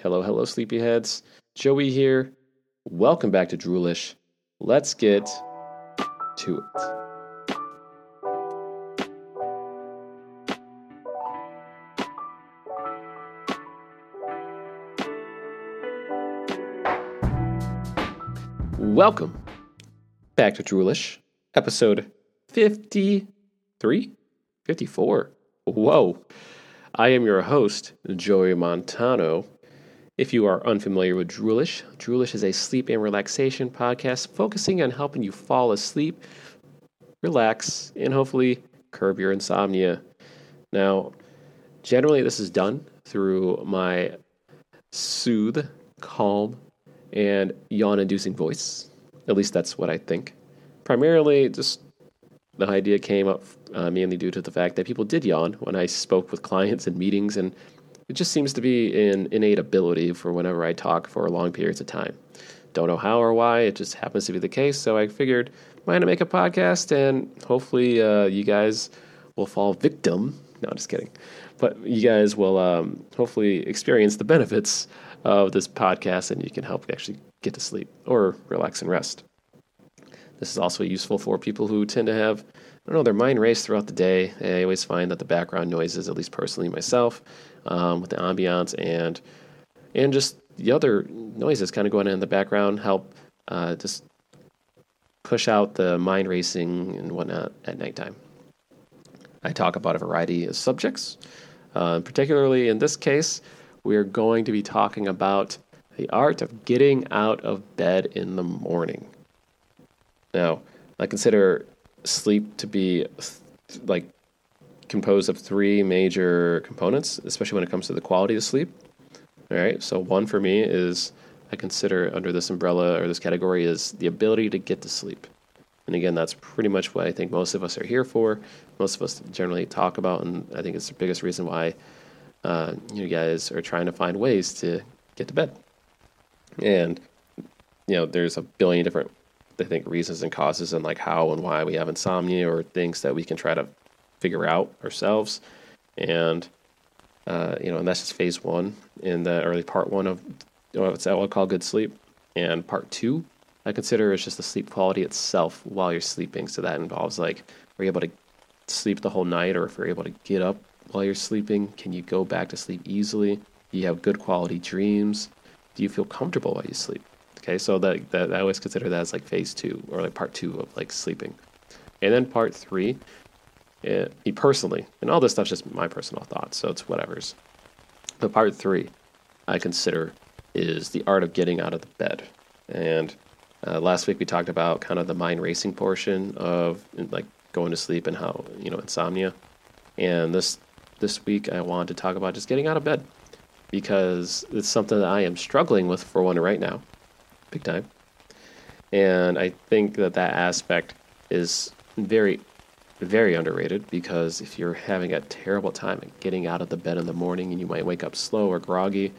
Hello, hello, sleepyheads. Joey here. Welcome back to Droolish. Let's get to it. Welcome back to Droolish, episode 53? 54. Whoa. I am your host, Joey Montano. If you are unfamiliar with Droolish, Droolish is a sleep and relaxation podcast focusing on helping you fall asleep, relax, and hopefully curb your insomnia. Now, generally, this is done through my soothe, calm, and yawn inducing voice. At least that's what I think. Primarily, just the idea came up uh, mainly due to the fact that people did yawn when I spoke with clients in meetings, and it just seems to be an innate ability for whenever I talk for long periods of time. Don't know how or why, it just happens to be the case. So I figured, why not make a podcast and hopefully uh, you guys will fall victim. No, just kidding. But you guys will um, hopefully experience the benefits of this podcast and you can help actually get to sleep or relax and rest. This is also useful for people who tend to have, I don't know, their mind race throughout the day. I always find that the background noises, at least personally myself, um, with the ambiance and and just the other noises kind of going in the background help uh, just push out the mind racing and whatnot at nighttime. I talk about a variety of subjects. Uh, particularly in this case, we are going to be talking about the art of getting out of bed in the morning. Now, I consider sleep to be like composed of three major components, especially when it comes to the quality of sleep. All right, so one for me is I consider under this umbrella or this category is the ability to get to sleep. And again, that's pretty much what I think most of us are here for. Most of us generally talk about, and I think it's the biggest reason why uh, you guys are trying to find ways to get to bed. And you know, there's a billion different, I think, reasons and causes, and like how and why we have insomnia, or things that we can try to figure out ourselves. And uh, you know, and that's just phase one in the early part one of what I would call good sleep. And part two, I consider is just the sleep quality itself while you're sleeping. So that involves like, are you able to sleep the whole night, or if you're able to get up while you're sleeping, can you go back to sleep easily? Do you have good quality dreams? Do you feel comfortable while you sleep? Okay, so that, that I always consider that as like phase two or like part two of like sleeping. And then part three, it, me personally, and all this stuff's just my personal thoughts, so it's whatever's. But part three, I consider is the art of getting out of the bed. And uh, last week we talked about kind of the mind racing portion of like going to sleep and how you know insomnia. And this this week I wanted to talk about just getting out of bed because it's something that I am struggling with for one right now, big time. And I think that that aspect is very very underrated because if you're having a terrible time getting out of the bed in the morning and you might wake up slow or groggy,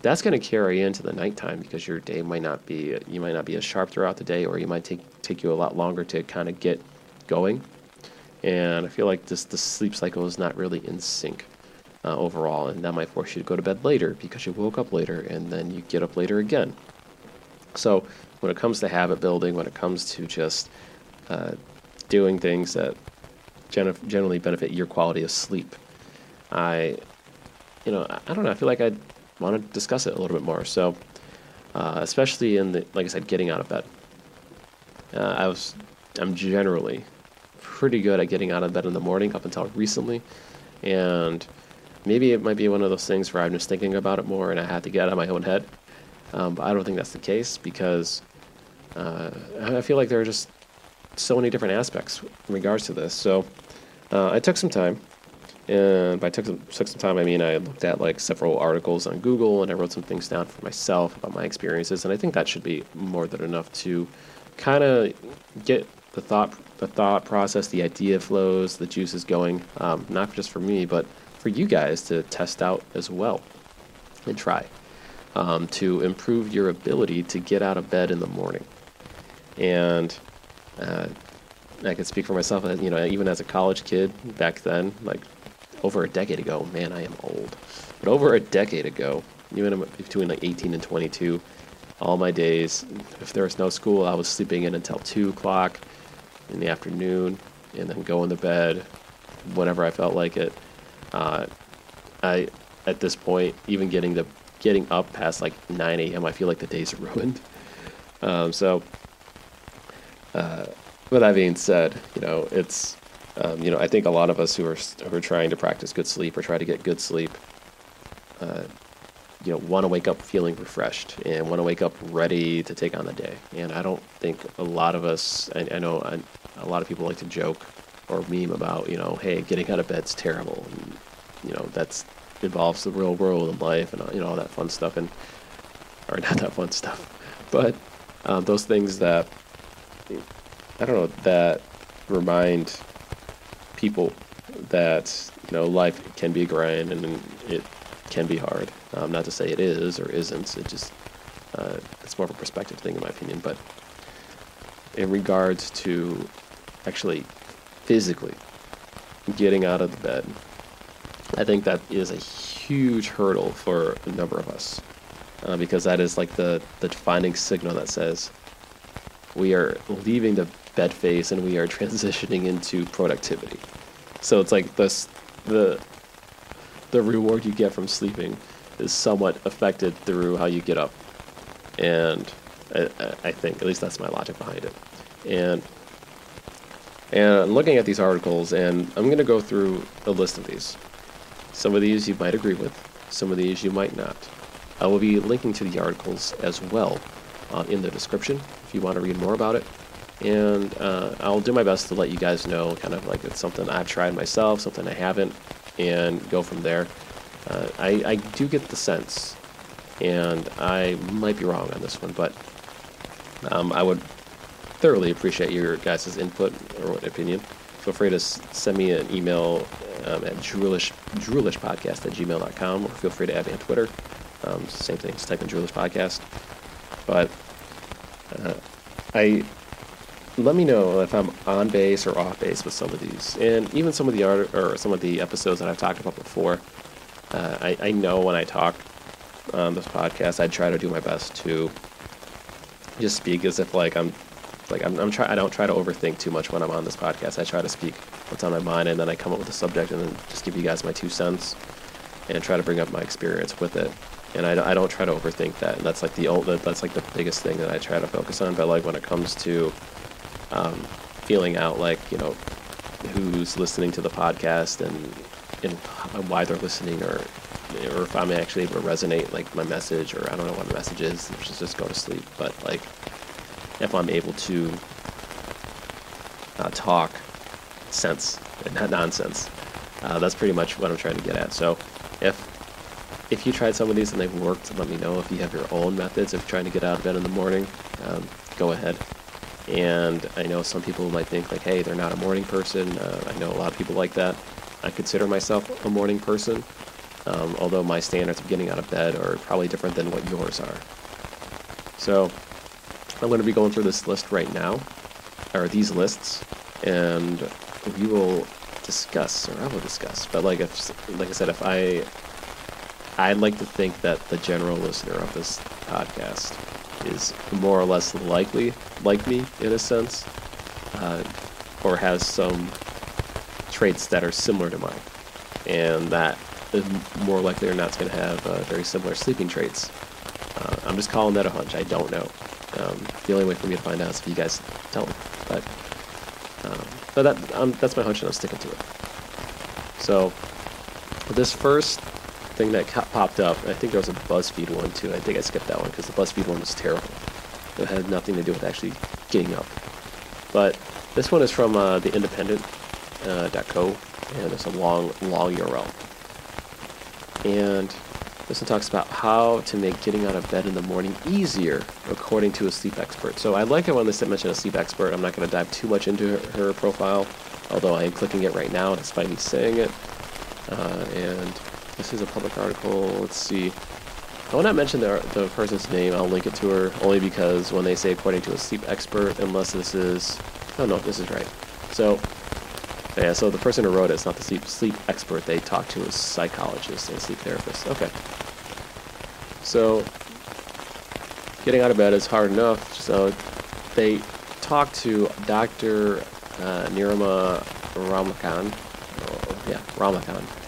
that's going to carry into the nighttime because your day might not be you might not be as sharp throughout the day or you might take take you a lot longer to kind of get going. And I feel like this the sleep cycle is not really in sync uh, overall, and that might force you to go to bed later because you woke up later and then you get up later again. So when it comes to habit building, when it comes to just uh, doing things that generally benefit your quality of sleep. I, you know, I, don't know. I feel like I want to discuss it a little bit more. So, uh, especially in the, like I said, getting out of bed. Uh, I was, I'm generally pretty good at getting out of bed in the morning up until recently, and maybe it might be one of those things where I'm just thinking about it more and I have to get out of my own head. Um, but I don't think that's the case because uh, I feel like there are just so many different aspects in regards to this. So uh, I took some time, and by took some, took some time, I mean I looked at like several articles on Google, and I wrote some things down for myself about my experiences, and I think that should be more than enough to kind of get the thought the thought process, the idea flows, the juices going, um, not just for me, but for you guys to test out as well and try um, to improve your ability to get out of bed in the morning. And uh, I can speak for myself. You know, even as a college kid back then, like over a decade ago. Man, I am old. But over a decade ago, even between like 18 and 22. All my days, if there was no school, I was sleeping in until 2 o'clock in the afternoon and then going to bed whenever I felt like it. Uh, I, at this point, even getting the getting up past like 9 a.m., I feel like the day's ruined. Um, so, uh, that being said, you know, it's, um, you know, I think a lot of us who are, who are trying to practice good sleep or try to get good sleep, uh, you know, want to wake up feeling refreshed and want to wake up ready to take on the day. And I don't think a lot of us, I, I know I, a lot of people like to joke or meme about, you know, hey, getting out of bed's terrible. And, you know, that's involves the real world and life and, you know, all that fun stuff. And, or not that fun stuff, but um, those things that, I don't know, that remind people that, you know, life can be a grind and it can be hard. Um, not to say it is or isn't. It just, uh, it's more of a perspective thing in my opinion. But in regards to actually physically getting out of the bed. I think that is a huge hurdle for a number of us uh, because that is like the, the defining signal that says we are leaving the bed phase and we are transitioning into productivity. So it's like this the the reward you get from sleeping is somewhat affected through how you get up, and I, I think at least that's my logic behind it. And and I'm looking at these articles, and I'm going to go through a list of these. Some of these you might agree with, some of these you might not. I will be linking to the articles as well uh, in the description if you want to read more about it. And uh, I'll do my best to let you guys know kind of like it's something I've tried myself, something I haven't, and go from there. Uh, I, I do get the sense, and I might be wrong on this one, but um, I would thoroughly appreciate your guys' input or opinion. Feel free to send me an email um, at droolish, droolishpodcast at gmail.com or feel free to add me on Twitter. Um, same thing, just type in Droolish Podcast. But uh, I let me know if I'm on base or off base with some of these, and even some of the art or some of the episodes that I've talked about before. Uh, I, I know when I talk on this podcast, I try to do my best to just speak as if like I'm like I'm, I'm try I don't try to overthink too much when I'm on this podcast. I try to speak what's on my mind, and then I come up with a subject, and then just give you guys my two cents, and try to bring up my experience with it. And I, I don't try to overthink that. And that's like the old, that's like the biggest thing that I try to focus on. But like when it comes to um, feeling out, like you know, who's listening to the podcast and and why they're listening, or or if I'm actually able to resonate like my message, or I don't know what the message is, is just go to sleep. But like if I'm able to uh, talk sense and not nonsense. Uh, that's pretty much what I'm trying to get at. So if if you tried some of these and they've worked, let me know. If you have your own methods of trying to get out of bed in the morning, um, go ahead. And I know some people might think like, hey, they're not a morning person. Uh, I know a lot of people like that. I consider myself a morning person, um, although my standards of getting out of bed are probably different than what yours are. So I'm going to be going through this list right now, or these lists, and we will discuss, or I will discuss. But like if, like I said, if I, I'd like to think that the general listener of this podcast is more or less likely like me in a sense, uh, or has some traits that are similar to mine, and that is more likely or not is going to have uh, very similar sleeping traits. Uh, I'm just calling that a hunch. I don't know. Um, the only way for me to find out is if you guys tell me. But um, but that um, that's my hunch, and I'm sticking to it. So this first thing that popped up, I think there was a BuzzFeed one too. I think I skipped that one because the BuzzFeed one was terrible. It had nothing to do with actually getting up. But this one is from uh, the Independent.co, uh, and it's a long, long URL. And this one talks about how to make getting out of bed in the morning easier, according to a sleep expert. So I like it when they mention a sleep expert. I'm not going to dive too much into her, her, profile, although I am clicking it right now despite me saying it. Uh, and this is a public article. Let's see. I will not mention the, the person's name. I'll link it to her only because when they say according to a sleep expert, unless this is... Oh, no, this is right. So yeah, so the person who wrote it is not the sleep, sleep expert. They talked to a psychologist and sleep therapist. Okay. So, getting out of bed is hard enough. So, they talked to Dr. Uh, Niruma Ramakan. Oh, yeah, Ramakan.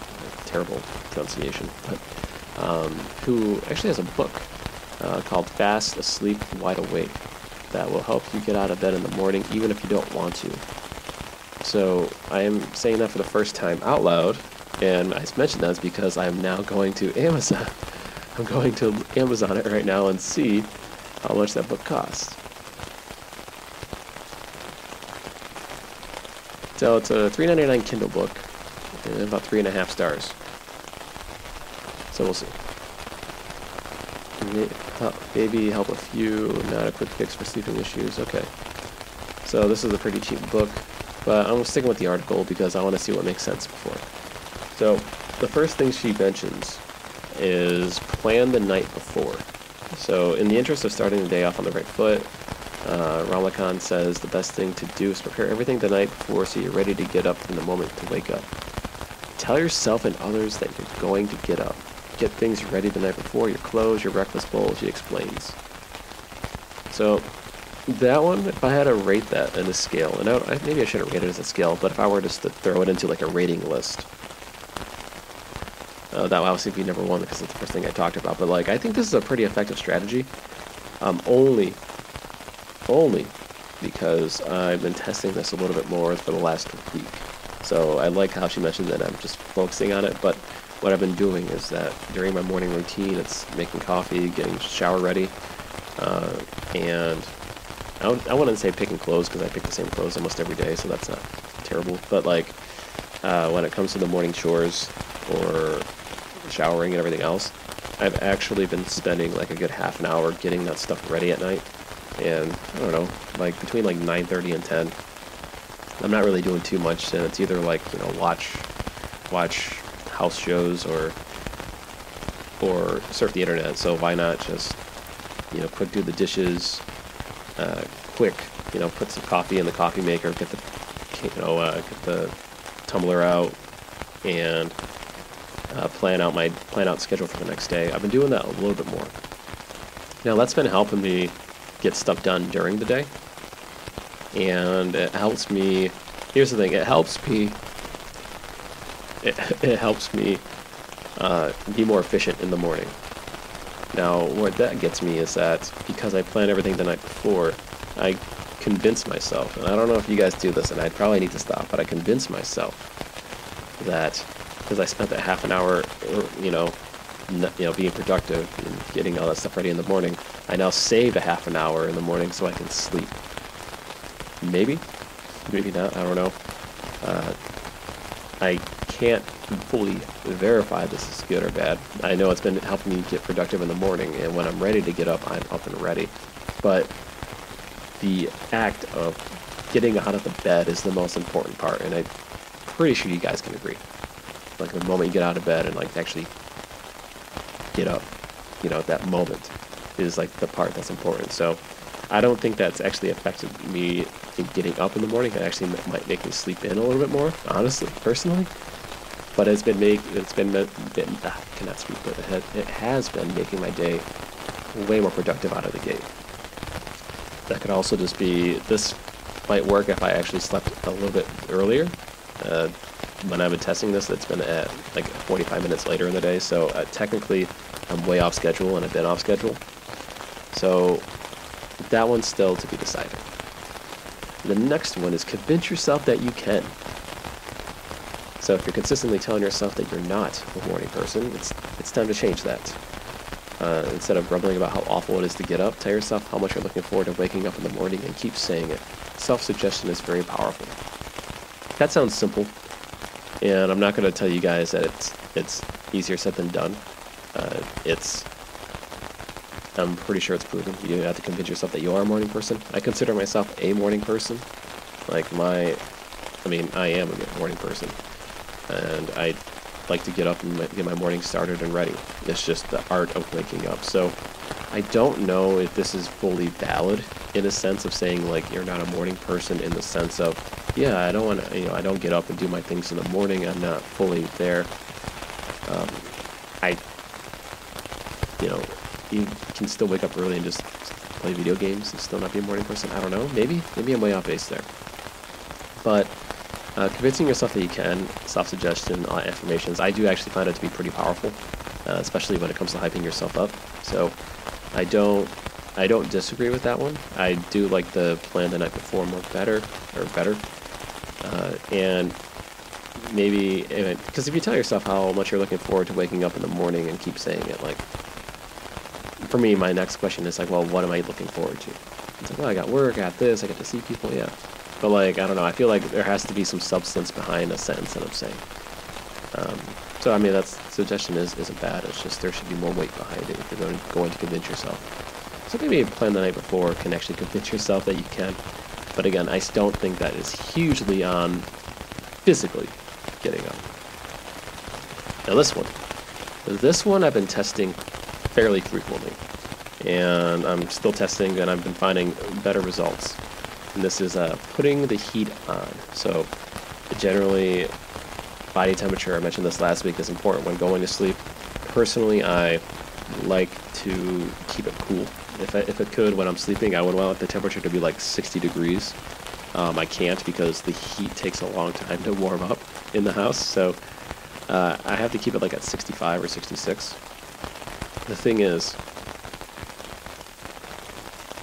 Terrible pronunciation. But, um, who actually has a book uh, called Fast Asleep, Wide Awake that will help you get out of bed in the morning even if you don't want to. So I am saying that for the first time out loud, and I mentioned that because I am now going to Amazon. I'm going to Amazon it right now and see how much that book costs. So it's a $3.99 Kindle book, and about three and a half stars. So we'll see. Maybe help a few, not a quick fix for sleeping issues. Okay. So this is a pretty cheap book, but I'm sticking with the article because I want to see what makes sense before. So the first thing she mentions is plan the night before. So in the interest of starting the day off on the right foot, uh, says the best thing to do is prepare everything the night before so you're ready to get up in the moment to wake up. Tell yourself and others that you're going to get up get things ready the night before, your clothes, your breakfast bowl, she explains. So that one, if I had to rate that in a scale, and I, maybe I shouldn't rate it as a scale, but if I were just to throw it into like a rating list, uh, that would obviously be number one because it's the first thing I talked about. But like, I think this is a pretty effective strategy. Um, only, only because I've been testing this a little bit more for the last week. So I like how she mentioned that I'm just focusing on it, but what I've been doing is that during my morning routine, it's making coffee, getting shower ready, uh, and i wouldn't say picking clothes because I pick the same clothes almost every day, so that's not terrible. But like uh, when it comes to the morning chores or showering and everything else, I've actually been spending like a good half an hour getting that stuff ready at night, and I don't know, like between like 9:30 and 10. I'm not really doing too much, and it's either like you know watch watch house shows or or surf the internet. So why not just you know quick do the dishes, uh, quick you know put some coffee in the coffee maker, get the you know uh, get the tumbler out, and uh, plan out my plan out schedule for the next day. I've been doing that a little bit more. Now that's been helping me get stuff done during the day, and it helps me. Here's the thing: it helps me it, it helps me uh, be more efficient in the morning. Now, what that gets me is that because I plan everything the night before, I convince myself, and I don't know if you guys do this, and I probably need to stop, but I convince myself that because I spent that half an hour, you know, you know, being productive and getting all that stuff ready in the morning, I now save a half an hour in the morning so I can sleep. Maybe, maybe not. I don't know. Uh, I can't fully verify this is good or bad. I know it's been helping me get productive in the morning, and when I'm ready to get up, I'm up and ready. But the act of getting out of the bed is the most important part, and I'm pretty sure you guys can agree. Like the moment you get out of bed and like actually get up, you know, that moment is like the part that's important. So I don't think that's actually affected me in getting up in the morning. It actually might make me sleep in a little bit more, honestly, personally but it's been make it's been been ah, cannot speak, but it, has, it has been making my day way more productive out of the gate. That could also just be this might work if I actually slept a little bit earlier. Uh, when I've been testing this, it's been at like 45 minutes later in the day, so uh, technically I'm way off schedule and I've been off schedule. So that one's still to be decided. The next one is convince yourself that you can. So if you're consistently telling yourself that you're not a morning person, it's it's time to change that. Uh, instead of grumbling about how awful it is to get up, tell yourself how much you're looking forward to waking up in the morning and keep saying it. Self-suggestion is very powerful. That sounds simple, and I'm not going to tell you guys that it's it's easier said than done. Uh, it's I'm pretty sure it's proven. You have to convince yourself that you are a morning person. I consider myself a morning person. Like my, I mean, I am a morning person and I like to get up and get my morning started and ready. It's just the art of waking up. So I don't know if this is fully valid in a sense of saying like you're not a morning person in the sense of yeah I don't want to you know I don't get up and do my things in the morning. I'm not fully there. Um, I you know you can still wake up early and just play video games and still not be a morning person. I don't know. Maybe maybe I'm way off base there. But uh, convincing yourself that you can, self-suggestion, affirmations, I do actually find it to be pretty powerful, uh, especially when it comes to hyping yourself up. So I don't I don't disagree with that one. I do like the plan the night before more better or better, uh, and maybe because if you tell yourself how much you're looking forward to waking up in the morning and keep saying it, like for me, my next question is like, well, what am I looking forward to? It's like, well, I got work, I got this, I get to see people, yeah. But like, I don't know. I feel like there has to be some substance behind a sentence that I'm saying. Um, so I mean, that suggestion is isn't bad. It's just there should be more weight behind it if you're going going to convince yourself. So maybe a plan the night before can actually convince yourself that you can. But again, I don't think that is hugely on physically getting up. Now this one, this one I've been testing fairly frequently, and I'm still testing, and I've been finding better results and this is uh, putting the heat on. So generally, body temperature, I mentioned this last week, is important when going to sleep. Personally, I like to keep it cool. If, I, if it could, when I'm sleeping, I would want the temperature to be like 60 degrees. Um, I can't because the heat takes a long time to warm up in the house, so uh, I have to keep it like at 65 or 66. The thing is,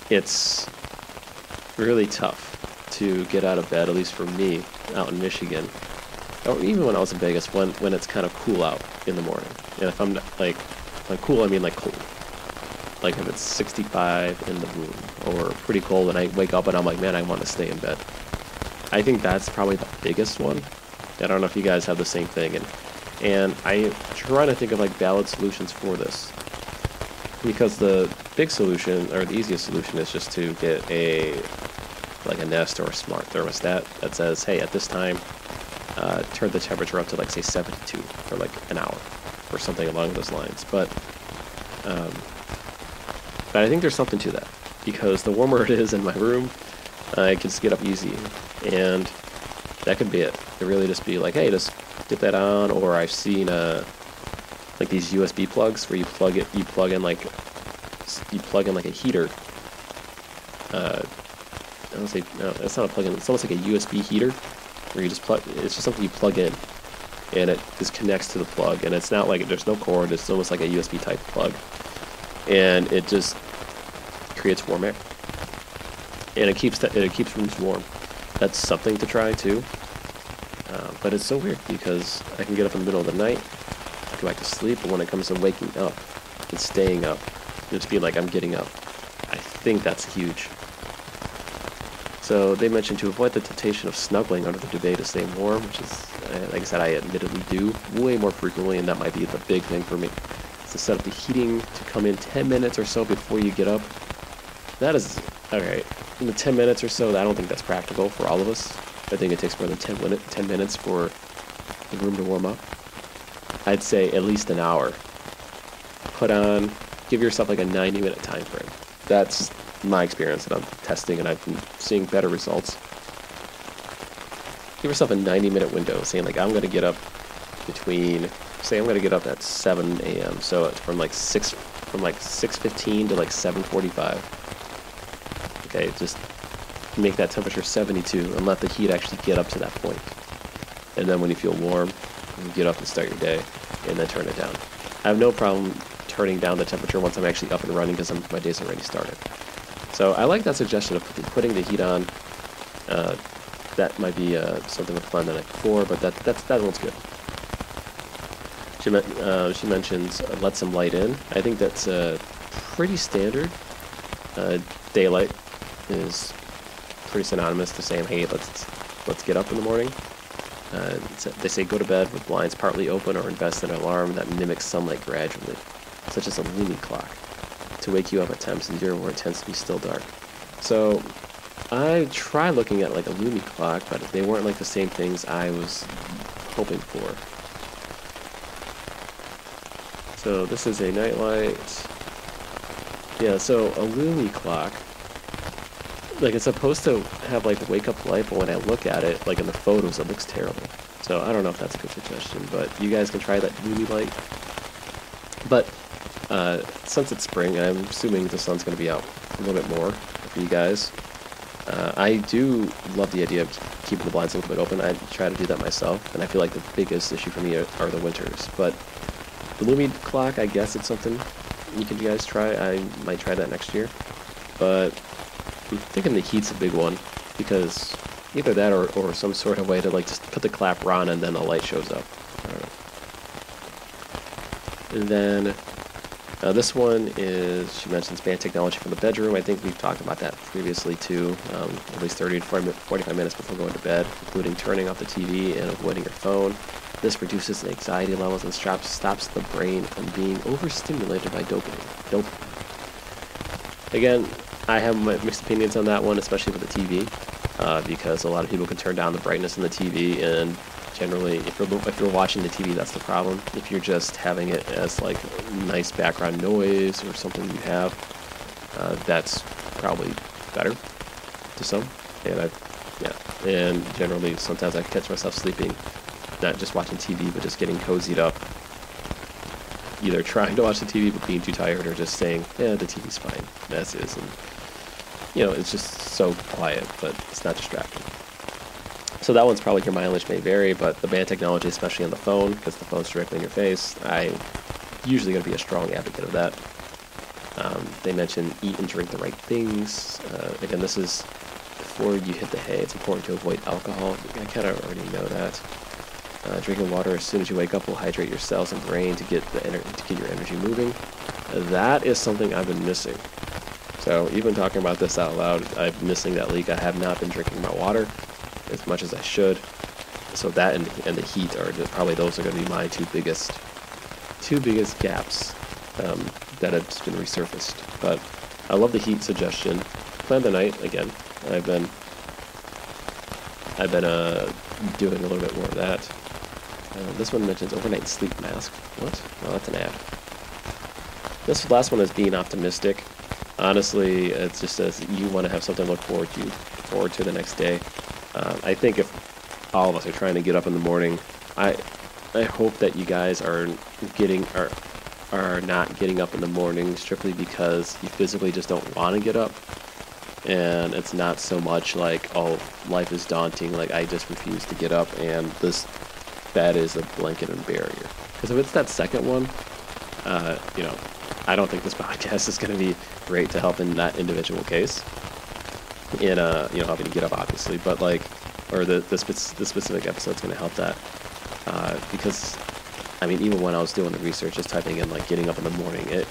it's really tough to get out of bed, at least for me, out in Michigan, or even when I was in Vegas, when when it's kind of cool out in the morning. And if I'm like, by cool, I mean like cold. Like if it's 65 in the room, or pretty cold, and I wake up and I'm like, man, I want to stay in bed. I think that's probably the biggest one. I don't know if you guys have the same thing, and and I'm trying to think of like valid solutions for this because the big solution or the easiest solution is just to get a like a Nest or a smart thermostat that says, hey, at this time, uh, turn the temperature up to like say 72 for like an hour or something along those lines. But um, but I think there's something to that because the warmer it is in my room, I can just get up easy, and that could be it. It really just be like, hey, just get that on. Or I've seen uh, like these USB plugs where you plug it, you plug in like you plug in like a heater. Uh, I don't say no, that's not a plug-in. It's almost like a USB heater, where you just plug. It's just something you plug in, and it just connects to the plug. And it's not like there's no cord. It's almost like a USB type plug, and it just creates warm air, and it keeps it keeps rooms warm. That's something to try too. Uh, but it's so weird because I can get up in the middle of the night, go back to sleep, but when it comes to waking up and staying up, just be like I'm getting up. I think that's huge. So they mentioned to avoid the temptation of snuggling under the duvet to stay warm, which is, uh, like I said, I admittedly do way more frequently, and that might be the big thing for me. Is to set up the heating to come in 10 minutes or so before you get up. That is, alright, in the 10 minutes or so, I don't think that's practical for all of us. I think it takes more than 10, minute, 10 minutes for the room to warm up. I'd say at least an hour. Put on, give yourself like a 90 minute time frame. That's my experience that I'm testing and I've been seeing better results. Give yourself a 90 minute window saying like I'm to get up between say I'm to get up at 7 a.m. So it's from like 6 from like 6:15 to like 7:45. Okay, just make that temperature 72 and let the heat actually get up to that point. And then when you feel warm, you get up and start your day and then turn it down. I have no problem turning down the temperature once I'm actually up and running because my day's already started. So I like that suggestion of putting the heat on. Uh, that might be uh, something with plan the night before, but that that's that one's good. She, uh, she mentions uh, let some light in. I think that's uh, pretty standard. Uh, daylight is pretty synonymous to saying, "Hey, let's let's get up in the morning." Uh, they say go to bed with blinds partly open or invest in an alarm that mimics sunlight gradually, such as a Lumie clock to wake you up at times of year where it tends to be still dark. So I tried looking at like a Lumie clock, but they weren't like the same things I was hoping for. So this is a nightlight. Yeah, so a Lumie clock, like it's supposed to have like wake up light, but when I look at it, like in the photos, it looks terrible. So I don't know if that's a good suggestion, but you guys can try that Lumie light. But uh, since it's spring, I'm assuming the sun's going to be out a little bit more for you guys. Uh, I do love the idea of keeping the blinds a little bit open. I try to do that myself, and I feel like the biggest issue for me are, are the winters. But the Lumie clock, I guess it's something you can guys try. I might try that next year. But I'm thinking the heat's a big one because either that or, or some sort of way to like just put the clapper on and then the light shows up. And then uh, this one is, she mentions band technology from the bedroom. I think we've talked about that previously too, um, at least 30 to 40, 45 minutes before going to bed, including turning off the TV and avoiding your phone. This reduces anxiety levels and stops, stops the brain from being overstimulated by dopamine. Dope. Again, I have mixed opinions on that one, especially with the TV, uh, because a lot of people can turn down the brightness in the TV and generally if you're if you're watching the TV that's the problem. If you're just having it as like nice background noise or something you have uh, that's probably better to some and I yeah and generally sometimes I catch myself sleeping not just watching TV but just getting cozied up either trying to watch the TV but being too tired or just saying yeah the TV's fine as is and you know it's just so quiet but it's not distracting so that one's probably your mileage may vary, but the band technology, especially on the phone, because the phone's directly in your face, I'm usually going to be a strong advocate of that. Um, they mention eat and drink the right things. Uh, again, this is before you hit the hay. It's important to avoid alcohol. I kind of already know that. Uh, drinking water as soon as you wake up will hydrate your cells and brain to get the ener- to get your energy moving. That is something I've been missing. So even talking about this out loud, I'm missing that leak. I have not been drinking my water as much as I should. So that and, and the heat are probably those are going to be my two biggest two biggest gaps um, that have just been resurfaced. But I love the heat suggestion. Plan the night again. I've been I've been uh, doing a little bit more of that. Uh, this one mentions overnight sleep mask. What? Oh, that's an ad. This last one is being optimistic. Honestly, it just says you want to have something to look forward to forward to the next day. Uh, I think if all of us are trying to get up in the morning, I I hope that you guys are getting are are not getting up in the morning strictly because you physically just don't want to get up. And it's not so much like, oh, life is daunting, like I just refuse to get up and this bed is a blanket and barrier. Because if it's that second one, uh, you know, I don't think this podcast is going to be great to help in that individual case. In uh you know helping to get up obviously but like or the the, spe- the specific episode's going to help that uh, because I mean even when I was doing the research just typing in like getting up in the morning it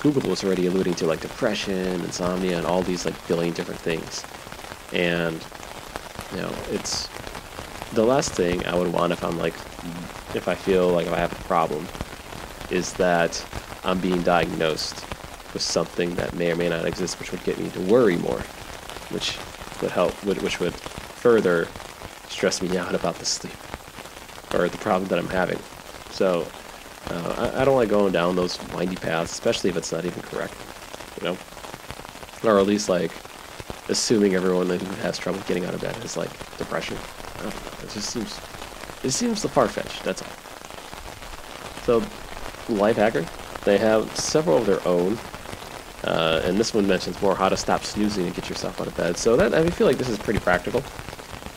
Google was already alluding to like depression insomnia and all these like billion different things. And you know it's the last thing I would want if I'm like if I feel like if I have a problem is that I'm being diagnosed with something that may or may not exist which would get me to worry more which would help, which would further stress me out about the sleep or the problem that I'm having. So uh, I, don't like going down those windy paths, especially if it's not even correct, you know, or at least like assuming everyone who has trouble getting out of bed has like depression. I don't know. It just seems it seems the far fetched. That's all. So, Lifehacker, they have several of their own uh, and this one mentions more how to stop snoozing and get yourself out of bed. So that I feel like this is pretty practical.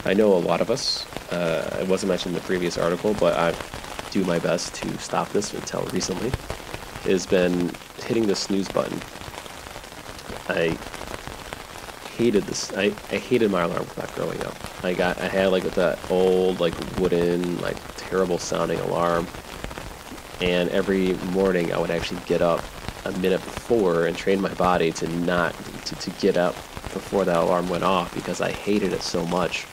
I know a lot of us. Uh, it wasn't mentioned in the previous article, but I do my best to stop this until recently. Has been hitting the snooze button. I hated this. I, I hated my alarm clock growing up. I got I had like that old like wooden like terrible sounding alarm, and every morning I would actually get up a minute before and train my body to not to, to get up before that alarm went off because I hated it so much.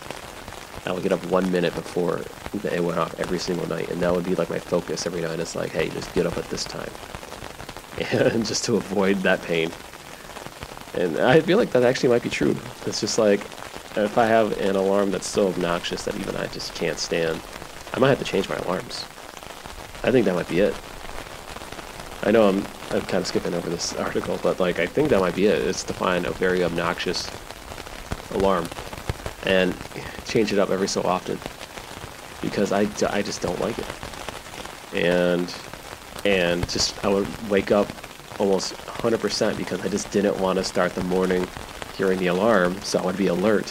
I would get up one minute before it went off every single night, and that would be like my focus every night. It's like, hey, just get up at this time, and just to avoid that pain. And I feel like that actually might be true. It's just like if I have an alarm that's so obnoxious that even I just can't stand, I might have to change my alarms. I think that might be it. I know I'm I'm kind of skipping over this article, but like I think that might be it. It's to find a very obnoxious alarm and change it up every so often because I, I just don't like it. And and just I would wake up almost 100% because I just didn't want to start the morning hearing the alarm, so I would be alert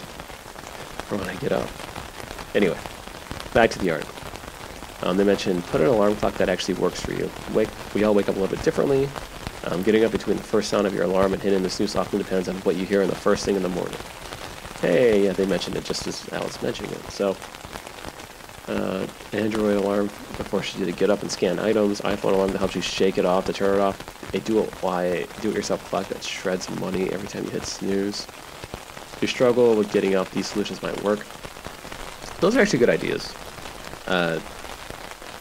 for when I get up. Anyway, back to the article. Um, they mentioned put an alarm clock that actually works for you. Wake, we all wake up a little bit differently. Um, getting up between the first sound of your alarm and hitting the snooze often depends on what you hear in the first thing in the morning. Hey, yeah, they mentioned it just as Alice mentioned it. So, uh, Android alarm forces you to get up and scan items. iPhone alarm that helps you shake it off to turn it off. A do it why do-it-yourself clock that shreds money every time you hit snooze. If you struggle with getting up, these solutions might work. Those are actually good ideas. Uh,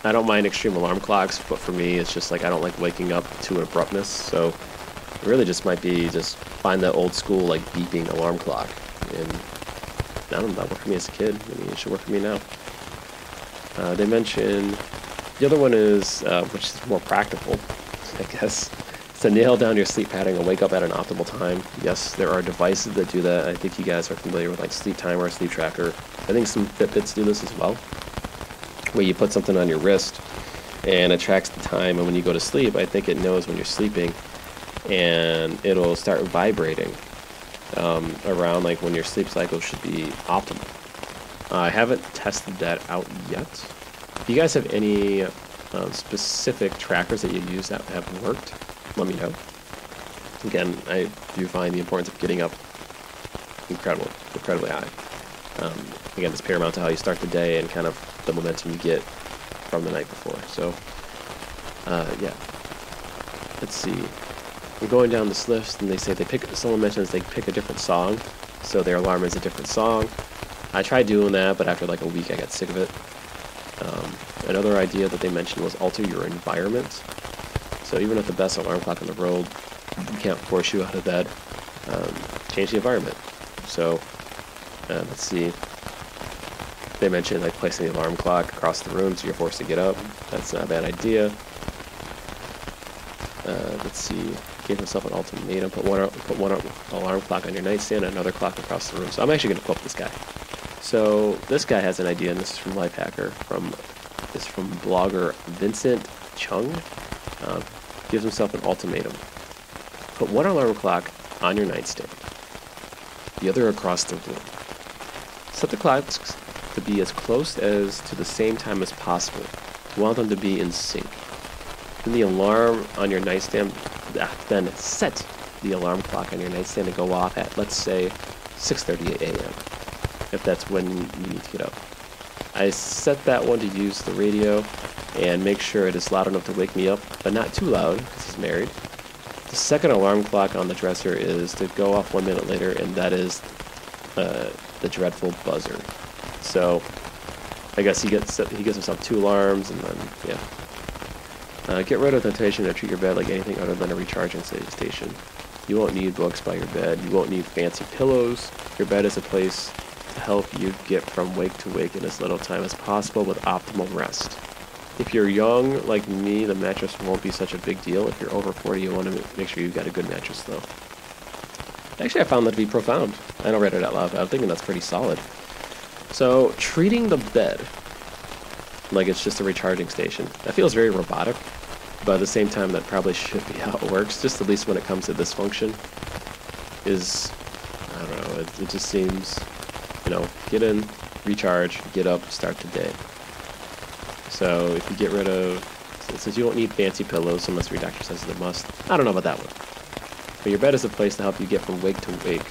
I don't mind extreme alarm clocks, but for me, it's just like I don't like waking up to an abruptness. So it really just might be just find that old school like beeping alarm clock. And I don't know, that worked for me as a kid. I mean, it should work for me now. Uh, they mention the other one is, uh, which is more practical, I guess, to nail down your sleep pattern and wake up at an optimal time. Yes, there are devices that do that. I think you guys are familiar with like Sleep Timer, Sleep Tracker. I think some Fitbits do this as well where you put something on your wrist and it tracks the time and when you go to sleep i think it knows when you're sleeping and it'll start vibrating um, around like when your sleep cycle should be optimal. I haven't tested that out yet. If you guys have any uh, specific trackers that you use that have worked let me know. Again i do find the importance of getting up incredible incredibly high. Um, again it's paramount to how you start the day and kind of the momentum you get from the night before. So, uh, yeah. Let's see. We're going down this list, and they say they pick. Someone mentions they pick a different song, so their alarm is a different song. I tried doing that, but after like a week, I got sick of it. Um, another idea that they mentioned was alter your environment. So even with the best alarm clock in the world, you can't force you out of bed. Um, change the environment. So uh, let's see. They mentioned like placing the alarm clock across the room so you're forced to get up. That's not a bad idea. Uh, let's see. Give himself an ultimatum. Put one put one alarm clock on your nightstand and another clock across the room. So I'm actually going to quote this guy. So this guy has an idea, and this is from Lifehacker. From this from blogger Vincent Chung. Uh, gives himself an ultimatum. Put one alarm clock on your nightstand, the other across the room. Set the clocks to be as close as to the same time as possible. You want them to be in sync. Then the alarm on your nightstand, ah, then set the alarm clock on your nightstand to go off at, let's say, 6.38 a.m. If that's when you need to get up. I set that one to use the radio and make sure it is loud enough to wake me up, but not too loud because he's married. The second alarm clock on the dresser is to go off one minute later, and that is uh, the dreadful buzzer. So I guess he gets he gives himself two alarms, and then yeah. Uh, get rid of the temptation to treat your bed like anything other than a recharging station. You won't need books by your bed. You won't need fancy pillows. Your bed is a place to help you get from wake to wake in as little time as possible with optimal rest. If you're young like me, the mattress won't be such a big deal. If you're over 40, you want to make sure you've got a good mattress, though. Actually, I found that to be profound. I don't read it out loud, but I'm thinking that's pretty solid. So, treating the bed like it's just a recharging station, that feels very robotic, but at the same time, that probably should be how it works, just at least when it comes to this function, is, I don't know, it, it just seems, you know, get in, recharge, get up, start the day. So, if you get rid of, since you don't need fancy pillows unless your doctor says it's a must, I don't know about that one. But your bed is a place to help you get from wake to wake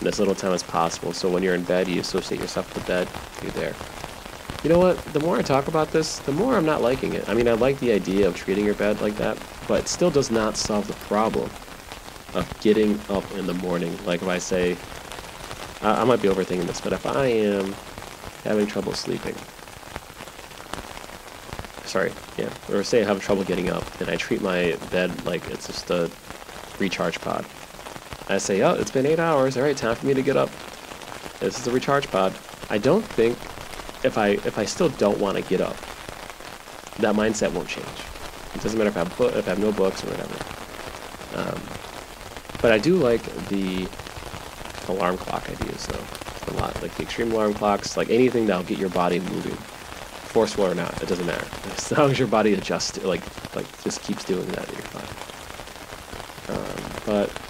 in as little time as possible. So when you're in bed, you associate yourself with the bed, you're there. You know what? The more I talk about this, the more I'm not liking it. I mean, I like the idea of treating your bed like that, but it still does not solve the problem of getting up in the morning. Like if I say, I, I might be overthinking this, but if I am having trouble sleeping, sorry, yeah, or say I have trouble getting up, and I treat my bed like it's just a recharge pod. I say, oh, it's been eight hours. All right, time for me to get up. This is a recharge pod. I don't think if I if I still don't want to get up, that mindset won't change. It doesn't matter if I have, if I have no books or whatever. Um, but I do like the alarm clock ideas though a lot. Like the extreme alarm clocks, like anything that'll get your body moving. forceful or not, it doesn't matter. As long as your body adjusts, like like just keeps doing that, you're fine. Um, but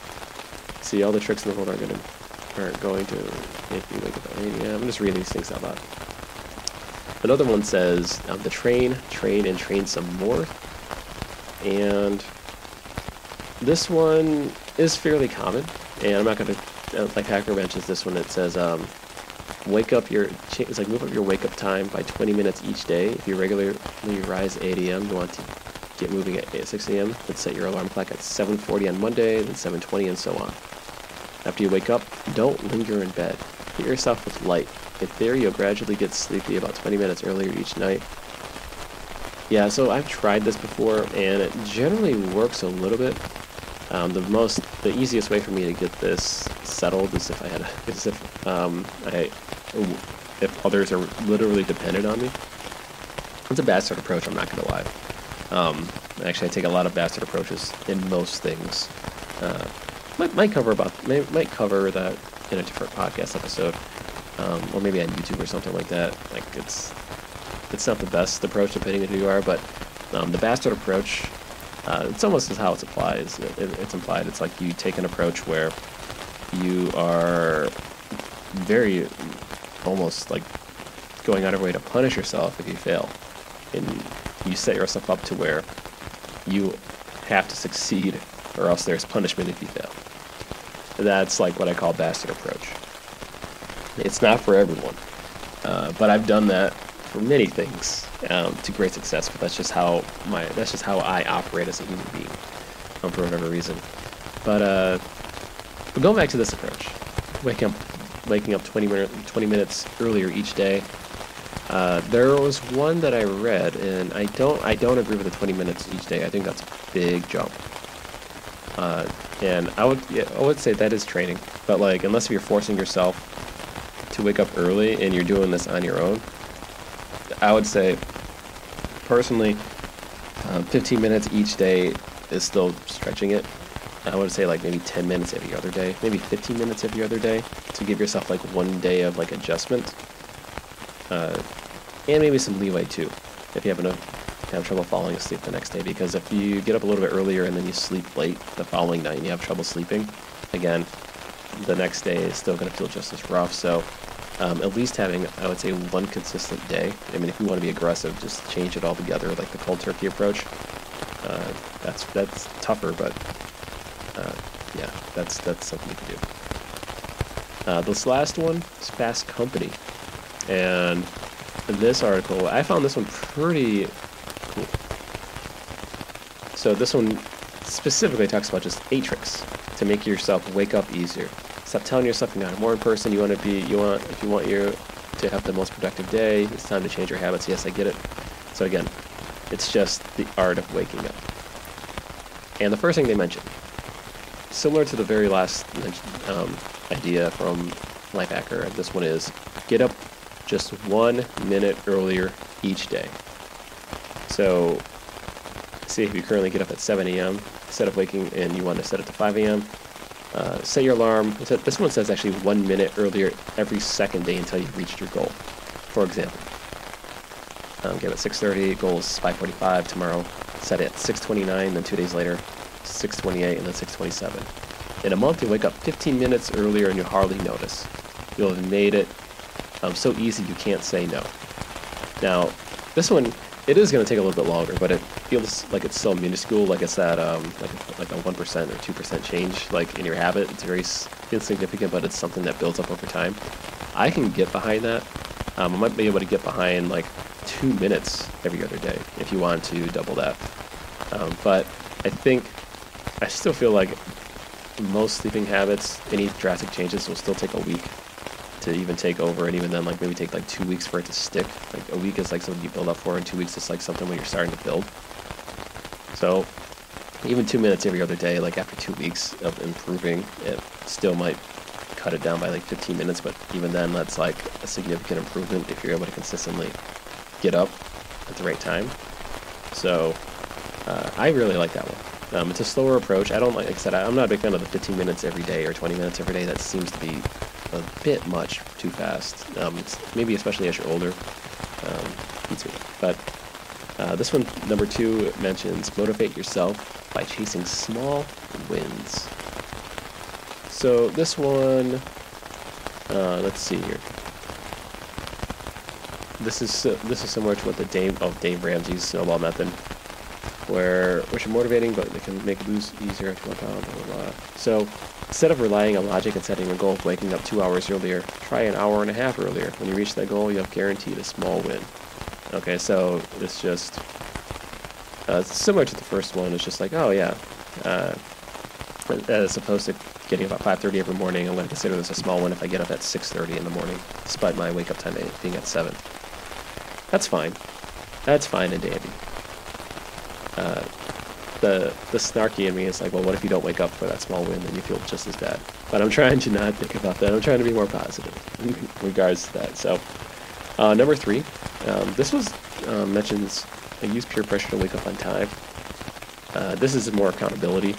see, all the tricks in the world aren't going to aren't going to make you wake up at 8 a.m. I'm just reading these things out loud. Another one says um, the train, train, and train some more. And this one is fairly common, and I'm not going to, uh, Lifehacker mentions this one, it says um, wake up your, it's like move up your wake up time by 20 minutes each day. If you regularly rise at 8 a.m., you want to get moving at 6 a.m., then set your alarm clock at 7.40 on Monday, then 7.20, and so on. After you wake up, don't linger in bed. Hit yourself with light. If there, you'll gradually get sleepy about 20 minutes earlier each night. Yeah, so I've tried this before, and it generally works a little bit. Um, the most, the easiest way for me to get this settled is if I had, a, is if um, I, if others are literally dependent on me. It's a bastard approach. I'm not gonna lie. Um, actually, I take a lot of bastard approaches in most things. Uh, might, might cover about might, might cover that in a different podcast episode, um, or maybe on YouTube or something like that. Like it's it's not the best approach depending on who you are, but um, the bastard approach, uh, it's almost as how it's applied. It's, it, it's implied. It's like you take an approach where you are very almost like going out of your way to punish yourself if you fail, and you set yourself up to where you have to succeed, or else there's punishment if you fail. That's like what I call bastard approach. It's not for everyone, uh, but I've done that for many things um, to great success. But that's just how my that's just how I operate as a human being, um, for whatever reason. But uh, but going back to this approach, waking up waking up 20 minutes 20 minutes earlier each day. Uh, there was one that I read, and I don't I don't agree with the 20 minutes each day. I think that's a big jump. Uh, and I would yeah, I would say that is training, but like unless you're forcing yourself to wake up early and you're doing this on your own, I would say, personally, um, 15 minutes each day is still stretching it. I would say like maybe 10 minutes every other day, maybe 15 minutes every other day to give yourself like one day of like adjustment, uh, and maybe some leeway too, if you happen to have trouble falling asleep the next day. Because if you get up a little bit earlier and then you sleep late the following night and you have trouble sleeping, again, the next day is still going to feel just as rough. So um, at least having, I would say, one consistent day. I mean, if you want to be aggressive, just change it all together, like the cold turkey approach. Uh, that's that's tougher, but uh, yeah, that's that's something you can do. Uh, this last one is Fast Company, and this article, I found this one pretty. So this one specifically talks about just eight tricks to make yourself wake up easier. Stop telling yourself you're not a morning person. You want to be. You want if you want your to have the most productive day. It's time to change your habits. Yes, I get it. So again, it's just the art of waking up. And the first thing they mention, similar to the very last um, idea from Lifehacker, this one is get up just one minute earlier each day. So, say if you currently get up at 7 a.m., instead of waking and you want to set it to 5 a.m., uh, set your alarm. This one says actually one minute earlier every second day until you've reached your goal. For example, um, get at 6:30. Goal is 5:45 tomorrow. Set it at 6:29. Then two days later, 6:28, and then 6:27. In a month, you wake up 15 minutes earlier and you hardly notice. You'll have made it um, so easy you can't say no. Now, this one it is going to take a little bit longer, but it feels like it's still minuscule. Like it's that um, like like a one percent or two percent change, like in your habit. It's very insignificant, but it's something that builds up over time. I can get behind that. Um, I might be able to get behind like two minutes every other day if you want to double that. Um, but I think I still feel like most sleeping habits, any drastic changes will still take a week to even take over, and even then, like maybe take like two weeks for it to stick. Like a week is like something you build up for, and two weeks is like something when you're starting to build. So even two minutes every other day, like after two weeks of improving, it still might cut it down by like 15 minutes, but even then, that's like a significant improvement if you're able to consistently get up at the right time. So uh, I really like that one. Um, it's a slower approach. I don't like, like I said, I'm not a big fan of the 15 minutes every day or 20 minutes every day. That seems to be a bit much too fast. Um, maybe especially as you're older. um. But uh, this one, number two, mentions motivate yourself by chasing small wins. So this one, uh, let's see here. This is uh, this is similar to what the Dave of Dave Ramsey's snowball method, where which are motivating, but they can make lose easier blah, blah, blah, blah. So instead of relying on logic and setting a goal of waking up two hours earlier, try an hour and a half earlier. When you reach that goal, you have guaranteed a small win. Okay, so it's just uh, similar to the first one. It's just like, oh yeah, uh, as opposed to getting up at 5:30 every morning, I'm going to consider this a small win if I get up at 6:30 in the morning, despite my wake up time being at 7. That's fine. That's fine and dandy. Uh, the the snarky in me is like, well, what if you don't wake up for that small win, then you feel just as bad. But I'm trying to not think about that. I'm trying to be more positive in regards to that. So, uh, number three, um, this was uh, mentions I use peer pressure to wake up on time. Uh, this is more accountability.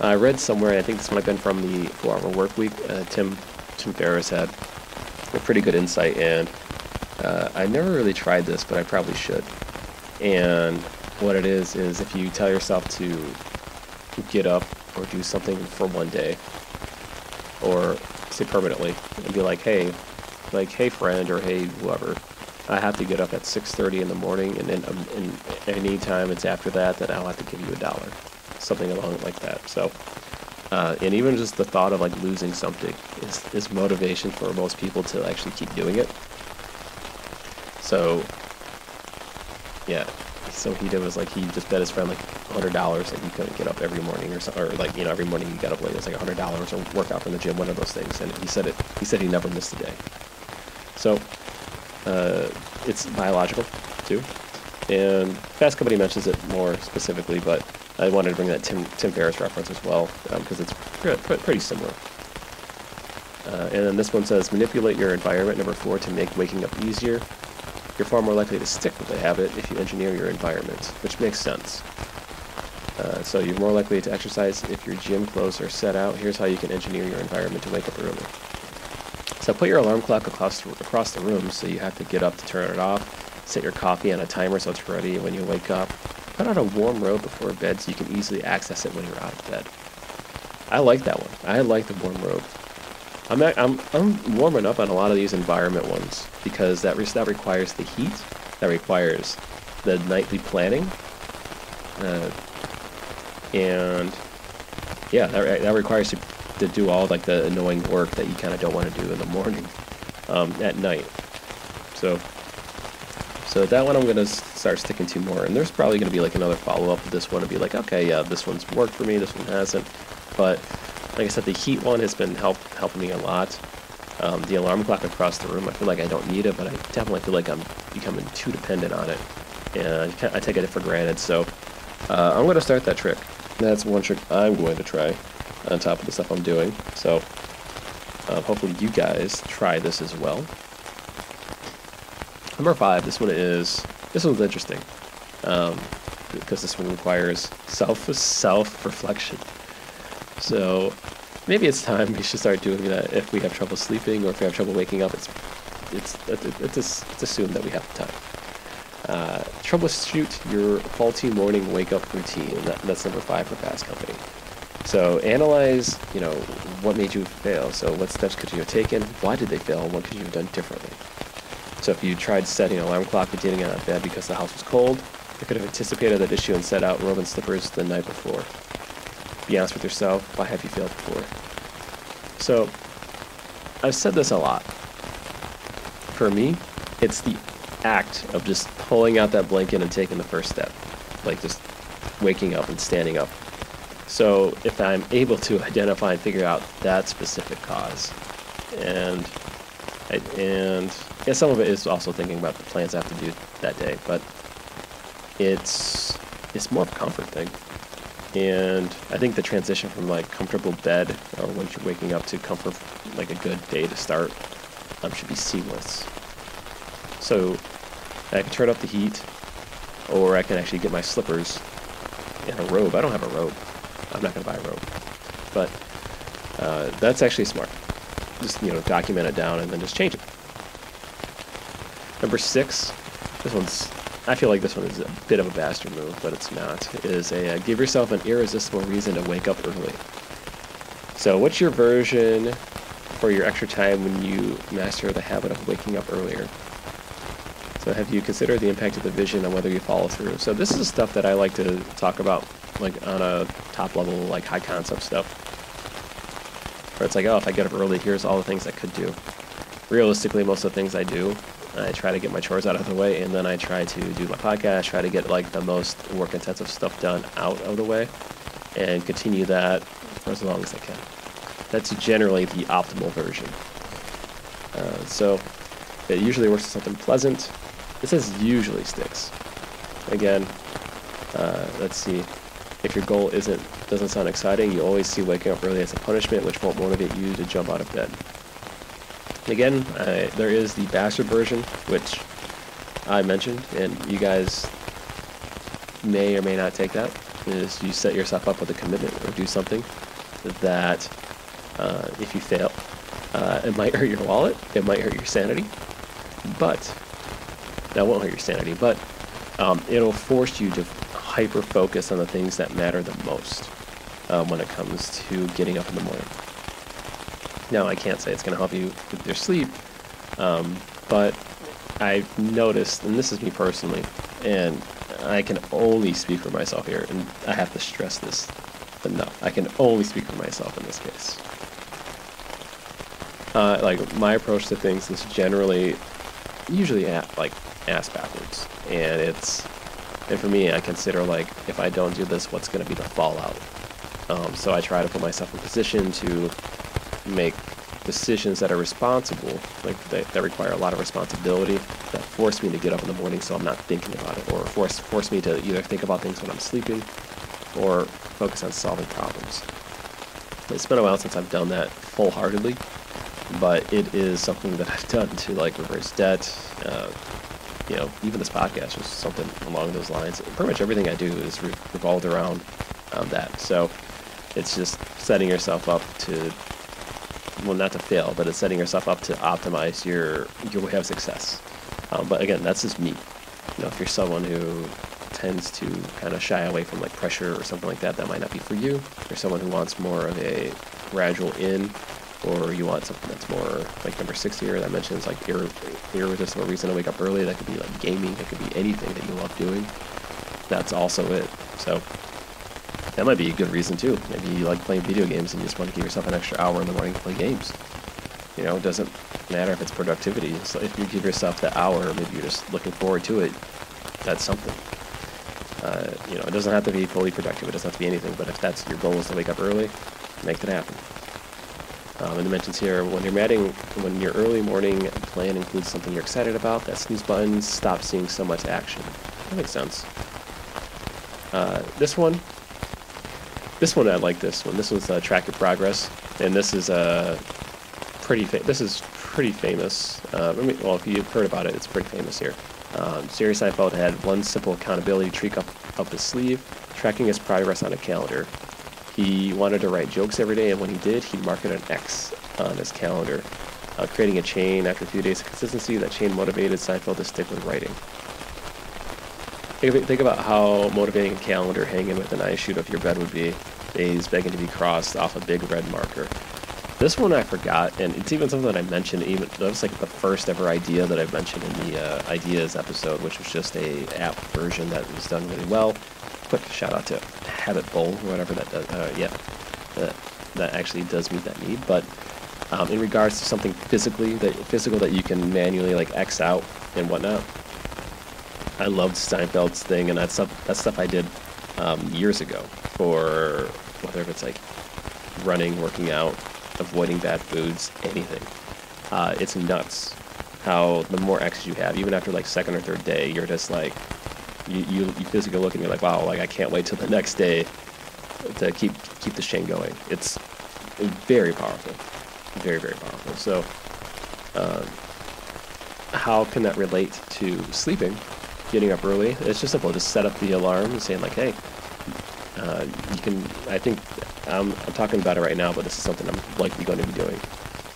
I read somewhere, I think this might have been from the four-hour work week. Uh, Tim Tim Ferriss had a pretty good insight, and uh, I never really tried this, but I probably should. And what it is is if you tell yourself to get up or do something for one day, or say permanently, and be like, hey, like, hey friend, or hey whoever, I have to get up at 6:30 in the morning, and then um, and any time it's after that, then I'll have to give you a dollar, something along like that. So, uh, and even just the thought of like losing something is is motivation for most people to actually keep doing it. So, yeah, so he did was like he just bet his friend like hundred dollars that he couldn't get up every morning or something, or like you know every morning he got up late. It was like hundred dollars or work out from the gym, one of those things. And he said it. He said he never missed a day. So it's biological too. And Fast Company mentions it more specifically, but I wanted to bring that Tim Tim Ferriss reference as well because um, it's pretty, pretty similar. Uh, and then this one says manipulate your environment. Number four to make waking up easier. You're far more likely to stick with the habit if you engineer your environment, which makes sense. Uh, so you're more likely to exercise if your gym clothes are set out. Here's how you can engineer your environment to wake up early. So put your alarm clock across, across the room so you have to get up to turn it off. Set your coffee on a timer so it's ready when you wake up. Put on a warm robe before bed so you can easily access it when you're out of bed. I like that one. I like the warm robe. I'm, I'm, I'm warming up on a lot of these environment ones because that, re- that requires the heat, that requires the nightly planning, uh, and yeah, that, that requires to do all like the annoying work that you kind of don't want to do in the morning, um, at night. So, so that one I'm gonna start sticking to more, and there's probably gonna be like another follow up to this one to be like, okay, yeah, this one's worked for me, this one hasn't, but like I said, the heat one has been help helping me a lot. Um, the alarm clock across the room, I feel like I don't need it, but I definitely feel like I'm becoming too dependent on it, and I take it for granted. So uh, I'm gonna start that trick. That's one trick I'm going to try on top of the stuff I'm doing. So uh, hopefully you guys try this as well. Number five, this one is this one's interesting um, because this one requires self self reflection. So maybe it's time we should start doing that if we have trouble sleeping or if we have trouble waking up. It's it's it's, it's, assumed that we have the time. Uh, troubleshoot your faulty morning wake up routine. That, that's number five for Fast Company. So analyze, you know, what made you fail. So what steps could you have taken? Why did they fail? What could you have done differently? So if you tried setting an alarm clock but didn't get out of bed because the house was cold, you could have anticipated that issue and set out robe and slippers the night before. Be honest with yourself. Why have you failed before? So I've said this a lot. For me, it's the act of just pulling out that blanket and taking the first step. Like just waking up and standing up so if I'm able to identify and figure out that specific cause, and and yeah, some of it is also thinking about the plans I have to do that day, but it's it's more of a comfort thing. And I think the transition from like comfortable bed or when you're waking up to comfort, like a good day to start, um, should be seamless. So I can turn up the heat, or I can actually get my slippers and a robe. I don't have a robe. I'm not going to buy a robe. But uh, that's actually smart. Just, you know, document it down and then just change it. Number six, this one's I feel like this one is a bit of a bastard move, but it's not. is a uh, give yourself an irresistible reason to wake up early. So, what's your version for your extra time when you master the habit of waking up earlier? So, have you considered the impact of the vision on whether you follow through? So, this is stuff that I like to talk about, like on a top level, like high concept stuff. Where it's like, oh, if I get up early, here's all the things I could do. Realistically, most of the things I do I try to get my chores out of the way, and then I try to do my podcast, try to get like the most work intensive stuff done out of the way, and continue that for as long as I can. That's generally the optimal version. Uh, so it usually works with something pleasant. Says usually sticks. Again, uh, let's see. If your goal isn't doesn't sound exciting, you always see waking up early as a punishment, which won't motivate you to jump out of bed. Again, uh, there is the bastard version, which I mentioned, and you guys may or may not take that. Is you set yourself up with a commitment or do something that, uh, if you fail, uh, it might hurt your wallet, it might hurt your sanity, but that won't hurt your sanity, but um, it'll force you to hyper focus on the things that matter the most um, when it comes to getting up in the morning. Now, I can't say it's going to help you with your sleep, um, but I've noticed, and this is me personally, and I can only speak for myself here, and I have to stress this, no, I can only speak for myself in this case. Uh, like my approach to things is generally, usually at, like ass backwards, and it's, and for me, I consider like if I don't do this, what's going to be the fallout. Um, so I try to put myself in position to make decisions that are responsible, like that, that require a lot of responsibility, that force me to get up in the morning so I'm not thinking about it, or force force me to either think about things when I'm sleeping, or focus on solving problems. It's been a while since I've done that full-heartedly, but it is something that I've done to like reverse debt. Uh, you know, even this podcast was something along those lines. Pretty much everything I do is re- revolved around um, that. So it's just setting yourself up to well, not to fail, but it's setting yourself up to optimize your your way of success. Um, but again, that's just me. You know, if you're someone who tends to kind of shy away from like pressure or something like that, that might not be for you. If you're someone who wants more of a gradual in, or you want something that's more like number six here that mentions like irre- irresistible reason to wake up early. That could be like gaming. It could be anything that you love doing. That's also it. So that might be a good reason too. Maybe you like playing video games and you just want to give yourself an extra hour in the morning to play games. You know, it doesn't matter if it's productivity. So if you give yourself that hour, maybe you're just looking forward to it. That's something. Uh, you know, it doesn't have to be fully productive. It doesn't have to be anything. But if that's your goal is to wake up early, make that happen. Um, and it mentions here when you're matting, when your early morning plan includes something you're excited about, that snooze button stop seeing so much action. That makes sense. Uh, this one, this one I like. This one. This one's uh, track your progress, and this is a uh, pretty. This is pretty famous. Uh, I mean, well, if you've heard about it, it's pretty famous here. Um, Jerry Seinfeld had one simple accountability trick up up his sleeve, tracking his progress on a calendar. He wanted to write jokes every day, and when he did, he'd mark it an X on his calendar, uh, creating a chain. After a few days of consistency, that chain motivated Seinfeld to stick with writing. Think, about how motivating a calendar hanging with an ice shoot of your bed would be. Days begging to be crossed off a big red marker. This one I forgot, and it's even something that I mentioned. Even that was like the first ever idea that I mentioned in the uh, ideas episode, which was just a app version that was done really well. Quick shout out to HabitBull, or whatever that does. Uh, yeah, that that actually does meet that need. But um, in regards to something physically that physical that you can manually like X out and whatnot, I loved Seinfeld's thing, and that's stuff that's stuff I did um, years ago for whether it's like running, working out, avoiding bad foods, anything. Uh, it's nuts how the more X's you have, even after like second or third day, you're just like you you, you physically look and you're like, wow, like I can't wait till the next day to keep keep this chain going. It's very powerful, very very powerful. So. Um, how can that relate to sleeping? getting up early. It's just simple. Just set up the alarm and saying like, hey, uh, you can. I think I'm, I'm, talking about it right now, but this is something I'm likely going to be doing.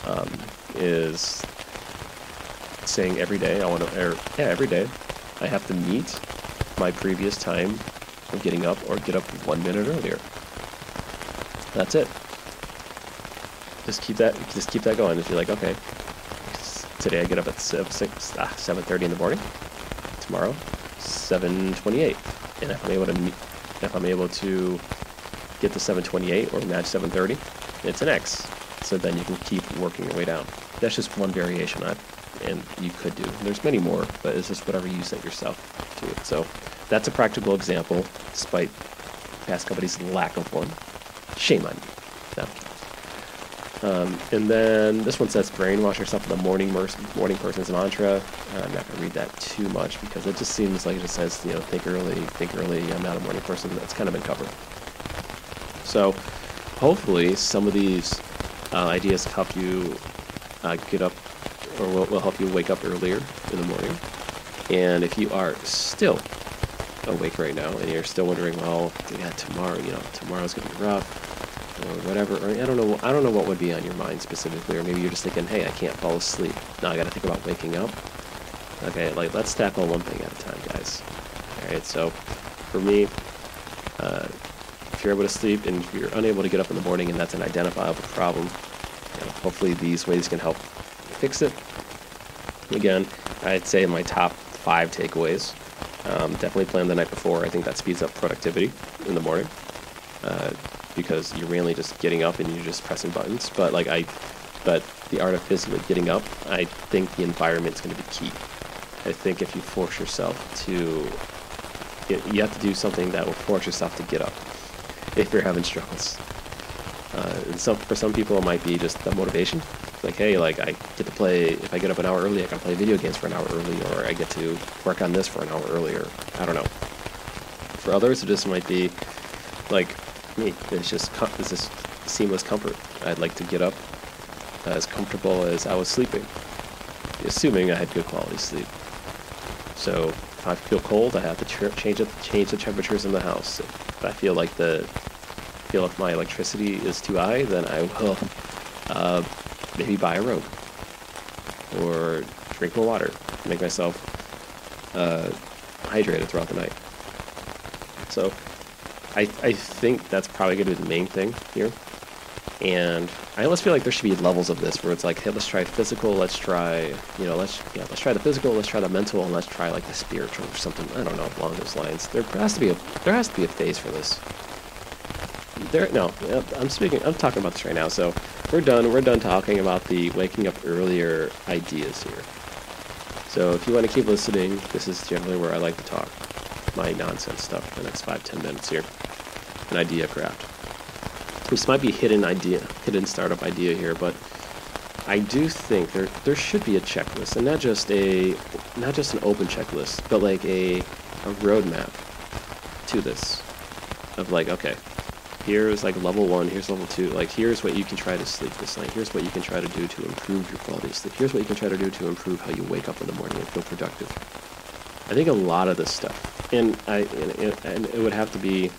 Um, is saying every day I want to, yeah, every day I have to meet my previous time of getting up or get up one minute earlier. That's it. Just keep that just keep that going. If you're like, okay, today I get up at 7, 6, ah, 7.30 in the morning. Tomorrow, 7.28. And if I'm able to if I'm able to get to 7.28 or match 7.30, it's an X. So then you can keep working your way down. That's just one variation on and you could do. There's many more, but it's just whatever you set yourself to it. So that's a practical example, despite Fast Company's lack of one. Shame on you. No. Um, and then this one says brainwash yourself with a morning morning person's mantra. Uh, I'm not going to read that too much because it just seems like it just says, you know, think early, think early. I'm not a morning person. That's kind of been covered. So hopefully some of these uh, ideas help you uh, get up or will, will help you wake up earlier in the morning. And if you are still awake right now and you're still wondering, well, yeah, tomorrow, you know, tomorrow's to be rough or whatever. Or I don't know. I don't know what would be on your mind specifically, or maybe you're just thinking, "Hey, I can't fall asleep. Now I got to think about waking up." Okay, like let's tackle one thing at a time, guys. All right. So, for me, uh, if you're able to sleep and you're unable to get up in the morning, and that's an identifiable problem, you know, hopefully these ways can help fix it. Again, I'd say my top five takeaways. Um, definitely plan the night before. I think that speeds up productivity in the morning. Uh, because you're mainly just getting up and you're just pressing buttons. But like I, but the art of physically getting up, I think the environment is going to be key. I think if you force yourself to, you have to do something that will force yourself to get up if you're having struggles. Uh, so for some people, it might be just the motivation. Like, hey, like I get to play. If I get up an hour early, I can play video games for an hour early, or I get to work on this for an hour earlier. I don't know. For others, it just might be like me. It's just it's just seamless comfort. I'd like to get up as comfortable as I was sleeping, assuming I had good quality sleep. So if I feel cold, I have to ch- change it, change the temperatures in the house. If I feel like the feel like my electricity is too high, then I will uh, maybe buy a robe or drink more water, make myself uh, hydrated throughout the night. So I, I think that's probably going to be the main thing here. And I almost feel like there should be levels of this where it's like, hey, let's try physical, let's try, you know, let's yeah, let's try the physical, let's try the mental, and let's try like the spiritual or something. I don't know along those lines. There has to be a there has to be a phase for this. There, no, I'm speaking. I'm talking about this right now. So we're done. We're done talking about the waking up earlier ideas here. So if you want to keep listening, this is generally where I like to talk my nonsense stuff for the next five ten minutes here an idea craft. This might be a hidden idea, hidden startup idea here, but I do think there there should be a checklist, and not just a not just an open checklist, but like a a roadmap to this of like okay, here's like level one, here's level two, like here's what you can try to sleep this night, here's what you can try to do to improve your quality of sleep, here's what you can try to do to improve how you wake up in the morning and feel productive. I think a lot of this stuff, and I and, and it would have to be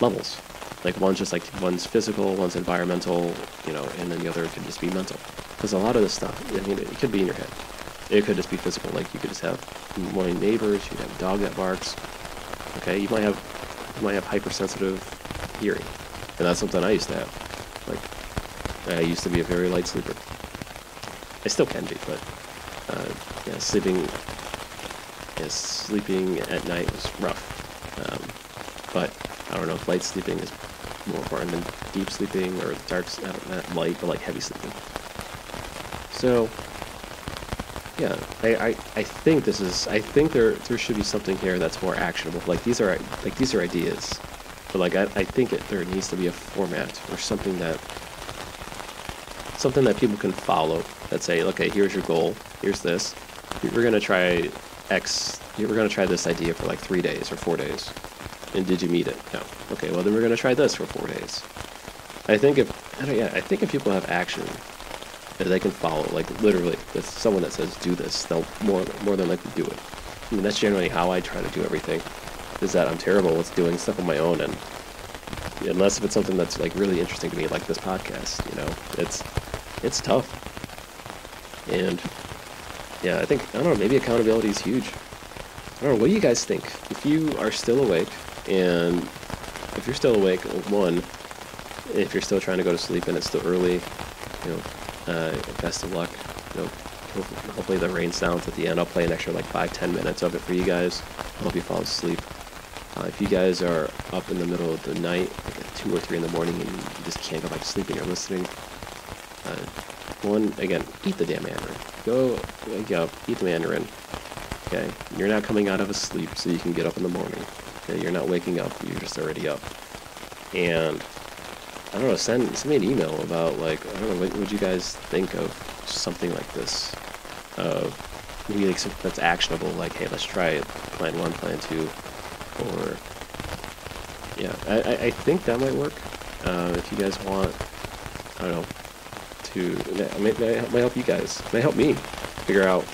levels. Like one's just like one's physical, one's environmental, you know, and then the other could just be mental. Because a lot of this stuff, I mean, it could be in your head. It could just be physical. Like you could just have annoying neighbors. You could have a dog that barks. Okay, you might have you might have hypersensitive hearing, and that's something I used to have. Like I used to be a very light sleeper. I still can be, but uh, yeah, sleeping, yeah, sleeping at night was rough. Um, but I don't know if light sleeping is more important than deep sleeping or dark, not light, but like heavy sleeping. So, yeah, I, I, I think this is, I think there, there should be something here that's more actionable. Like these are, like these are ideas, but like I, I think it, there needs to be a format or something that, something that people can follow that say, okay, here's your goal, here's this, we're gonna try X, we're gonna try this idea for like three days or four days and did you meet it? No. Okay, well then we're gonna try this for four days. I think if I don't, yeah, I think if people have action that they can follow, like literally, if someone that says do this, they'll more more than likely do it. I mean that's generally how I try to do everything. Is that I'm terrible with doing stuff on my own and unless if it's something that's like really interesting to me, like this podcast, you know, it's it's tough. And yeah, I think I don't know, maybe accountability is huge. I don't know. What do you guys think? If you are still awake, and if you're still awake, one, if you're still trying to go to sleep and it's still early, you know, uh, best of luck. You know, hopefully the rain sounds at the end. I'll play an extra like five, ten minutes of it for you guys. I hope you fall asleep. Uh, if you guys are up in the middle of the night, like at two or three in the morning, and you just can't go back to sleep and you're listening, uh, one again, eat the damn mandarin. Go wake up, eat the mandarin. Okay, you're not coming out of a sleep, so you can get up in the morning. Okay, you're not waking up, you're just already up. And I don't know, send send me an email about like I don't know what would you guys think of something like this, uh, maybe like something that's actionable, like hey, let's try plan one, plan two, or yeah, I I think that might work. Uh, if you guys want, I don't know, to that may, may help you guys, may help me figure out,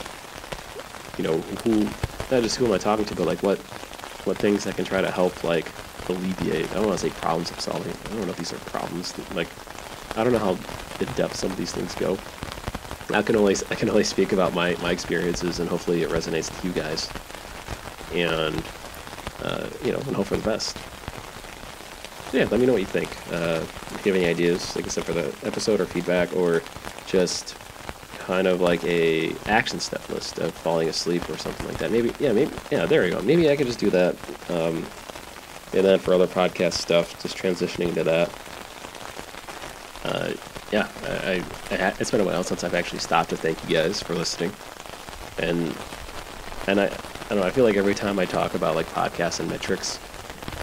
you know, who not just who am I talking to, but like what what things I can try to help like alleviate. I don't want to say problems of solving. I don't know if these are problems. Like, I don't know how in depth some of these things go. I can only I can only speak about my my experiences, and hopefully it resonates with you guys. And uh, you know, and hope for the best. yeah, let me know what you think. Uh, if you have any ideas, like I said, for the episode or feedback, or just kind of like a action step list of falling asleep or something like that. Maybe, yeah, maybe, yeah, there you go. Maybe I could just do that. Um, and then for other podcast stuff, just transitioning to that. Uh, yeah, I, I, it's been a while since I've actually stopped to thank you guys for listening, and and I, I don't know. I feel like every time I talk about like podcasts and metrics,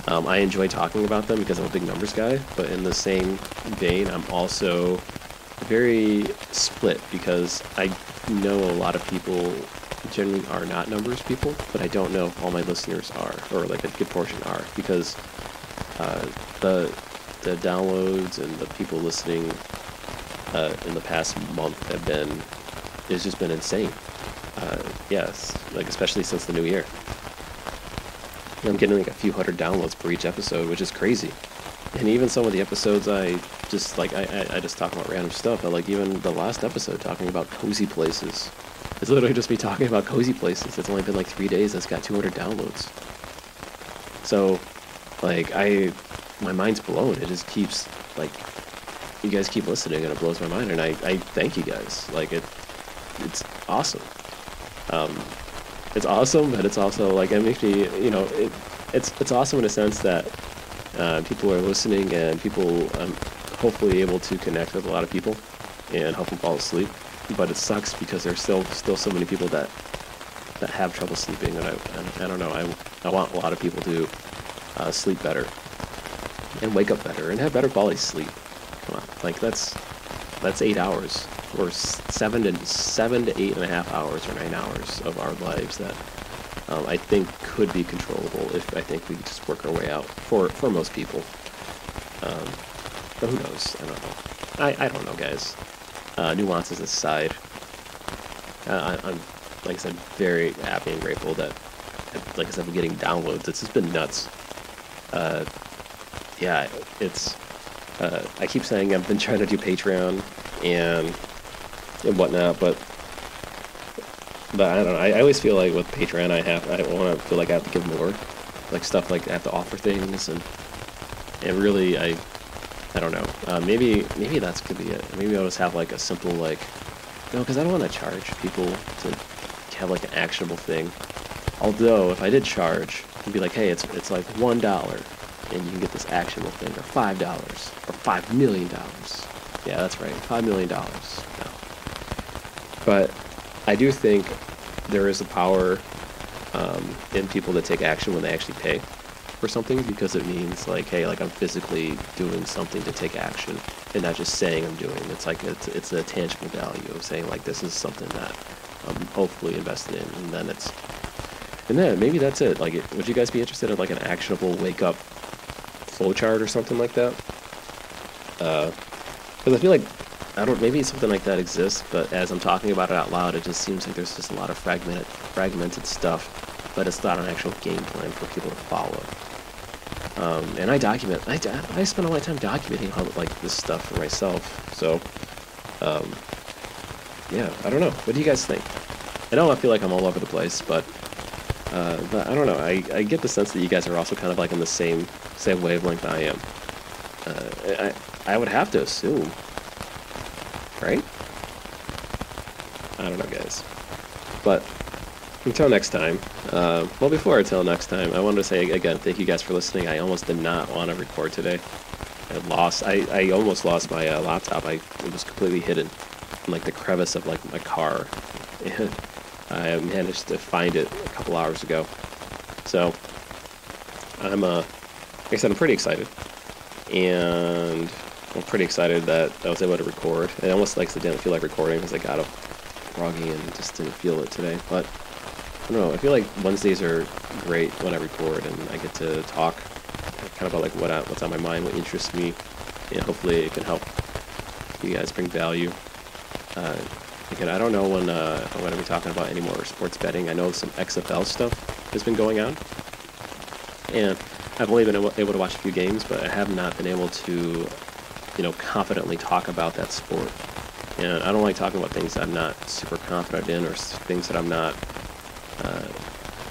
um, I enjoy talking about them because I'm a big numbers guy. But in the same vein, I'm also very split because I know a lot of people generally are not numbers people, but I don't know if all my listeners are, or like a good portion are, because uh, the the downloads and the people listening uh, in the past month have been it's just been insane. Uh, yes, like especially since the new year. I'm getting like a few hundred downloads per each episode, which is crazy. And even some of the episodes I just like I, I, I just talk about random stuff. I like even the last episode talking about cozy places it's literally just me talking about cozy places. It's only been like three days. It's got 200 downloads. So, like, I, my mind's blown. It just keeps, like, you guys keep listening and it blows my mind. And I, I thank you guys. Like, it, it's awesome. Um, it's awesome, but it's also, like, it makes me, you know, it, it's, it's awesome in a sense that uh, people are listening and people, um, hopefully able to connect with a lot of people and help them fall asleep but it sucks because there's still still so many people that that have trouble sleeping, and I and I don't know. I I want a lot of people to uh, sleep better and wake up better and have better quality sleep. Come on, like that's that's eight hours or seven to seven to eight and a half hours or nine hours of our lives that um, I think could be controllable if I think we just work our way out for for most people. Um, but who knows? I don't know. I, I don't know, guys uh, nuances aside, I, am like I said, very happy and grateful that, like I said, I'm getting downloads. It's just been nuts. Uh, yeah, it's. Uh, I keep saying I've been trying to do Patreon and and whatnot, but but I don't know. I, I always feel like with Patreon, I have I want to feel like I have to give more, like stuff like I have to offer things and and really I I don't know. Uh, maybe maybe that's could be it. Maybe I'll just have like a simple like, no, because I don't want to charge people to have like an actionable thing. Although if I did charge, it'd be like, hey, it's it's like one dollar, and you can get this actionable thing, or five dollars, or five million dollars. Yeah, that's right, five million dollars. But I do think there is a power um, in people that take action when they actually pay for something because it means like, hey, like I'm physically doing something to take action and not just saying I'm doing. It's like it's, it's a tangible value of saying like this is something that I'm hopefully invested in, and then it's and then maybe that's it. Like, it, would you guys be interested in like an actionable wake up flowchart or something like that? Because uh, I feel like I don't. Maybe something like that exists, but as I'm talking about it out loud, it just seems like there's just a lot of fragmented, fragmented stuff, but it's not an actual game plan for people to follow. Um, and I document. I, I spend a lot of time documenting how like this stuff for myself. So, um, yeah, I don't know. What do you guys think? I know I feel like I'm all over the place, but Uh, but I don't know. I, I get the sense that you guys are also kind of like in the same same wavelength I am. Uh, I I would have to assume, right? I don't know, guys. But until next time. Uh, well, before until next time, I wanted to say again, thank you guys for listening. I almost did not want to record today. I lost. I, I almost lost my uh, laptop. I it was completely hidden in like the crevice of like my car, and I managed to find it a couple hours ago. So I'm uh, like I said, I'm pretty excited, and I'm pretty excited that I was able to record. It almost like I didn't feel like recording because I got up groggy and just didn't feel it today, but. I don't know. I feel like Wednesdays are great when I record and I get to talk kind of about like what I, what's on my mind, what interests me, and hopefully it can help you guys bring value. Uh, again, I don't know when uh, I'm going to be talking about any more sports betting. I know some XFL stuff has been going on, and I've only been able to watch a few games, but I have not been able to, you know, confidently talk about that sport. And I don't like talking about things I'm not super confident in or things that I'm not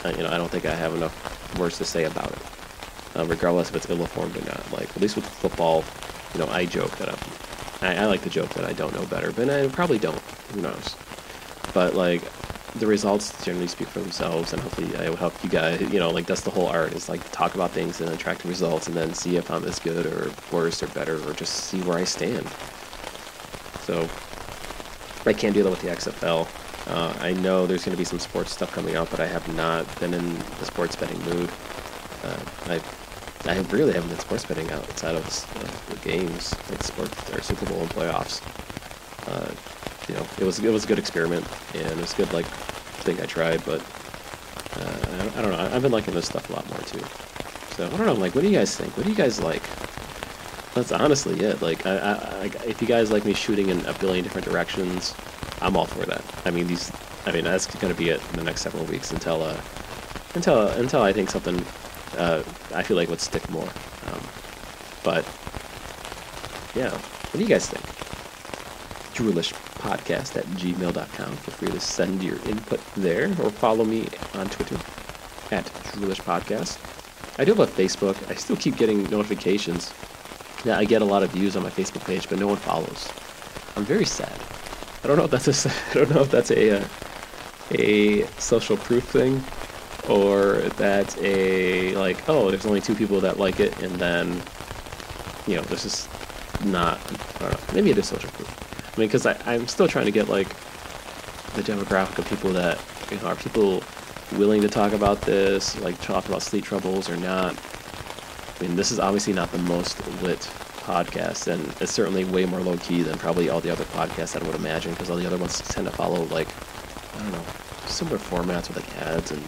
uh, you know, I don't think I have enough words to say about it, uh, regardless if it's ill-informed or not. Like at least with football, you know, I joke that I'm, I, I like to joke that I don't know better, but I probably don't. Who knows? But like the results generally speak for themselves, and hopefully I will help you guys. You know, like that's the whole art is like talk about things and then track the results, and then see if I'm as good or worse or better, or just see where I stand. So I can't do that with the XFL. Uh, I know there's going to be some sports stuff coming out, but I have not been in the sports betting mood. Uh, I I really haven't been sports betting outside of uh, the games, like sports or Super Bowl and playoffs. Uh, you know, it was it was a good experiment, and it was a good like thing I tried, but uh, I, I, don't know. I've been liking this stuff a lot more too. So I don't know. Like, what do you guys think? What do you guys like? That's honestly it. Like, I, I, if you guys like me shooting in a billion different directions, I'm all for that. I mean, these. I mean, that's going to be it in the next several weeks until uh, until until I think something uh, I feel like would stick more. Um, but yeah, what do you guys think? Podcast at gmail.com. Feel free to send your input there or follow me on Twitter at Jewelish Podcast. I do have a Facebook. I still keep getting notifications. Yeah, I get a lot of views on my Facebook page, but no one follows. I'm very sad. I don't know if that's a I don't know if that's a uh, a social proof thing or that's a like oh there's only two people that like it and then you know this is not I don't know maybe it is social proof. I mean because I'm still trying to get like the demographic of people that you know are people willing to talk about this like talk about sleep troubles or not. I mean this is obviously not the most lit podcast, and it's certainly way more low key than probably all the other podcasts I would imagine, because all the other ones tend to follow like I don't know similar formats with like ads and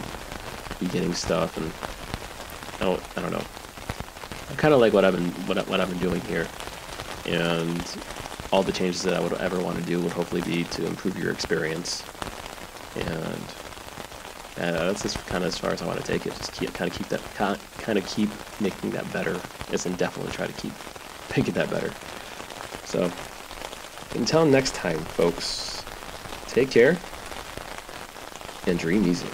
beginning stuff, and don't I don't know. I kind of like what I've been what, what I've been doing here, and all the changes that I would ever want to do would hopefully be to improve your experience, and uh, that's just kind of as far as I want to take it. Just keep, kind of keep that kind of keep making that better, as in definitely try to keep make it that better. So, until next time, folks, take care and dream easy.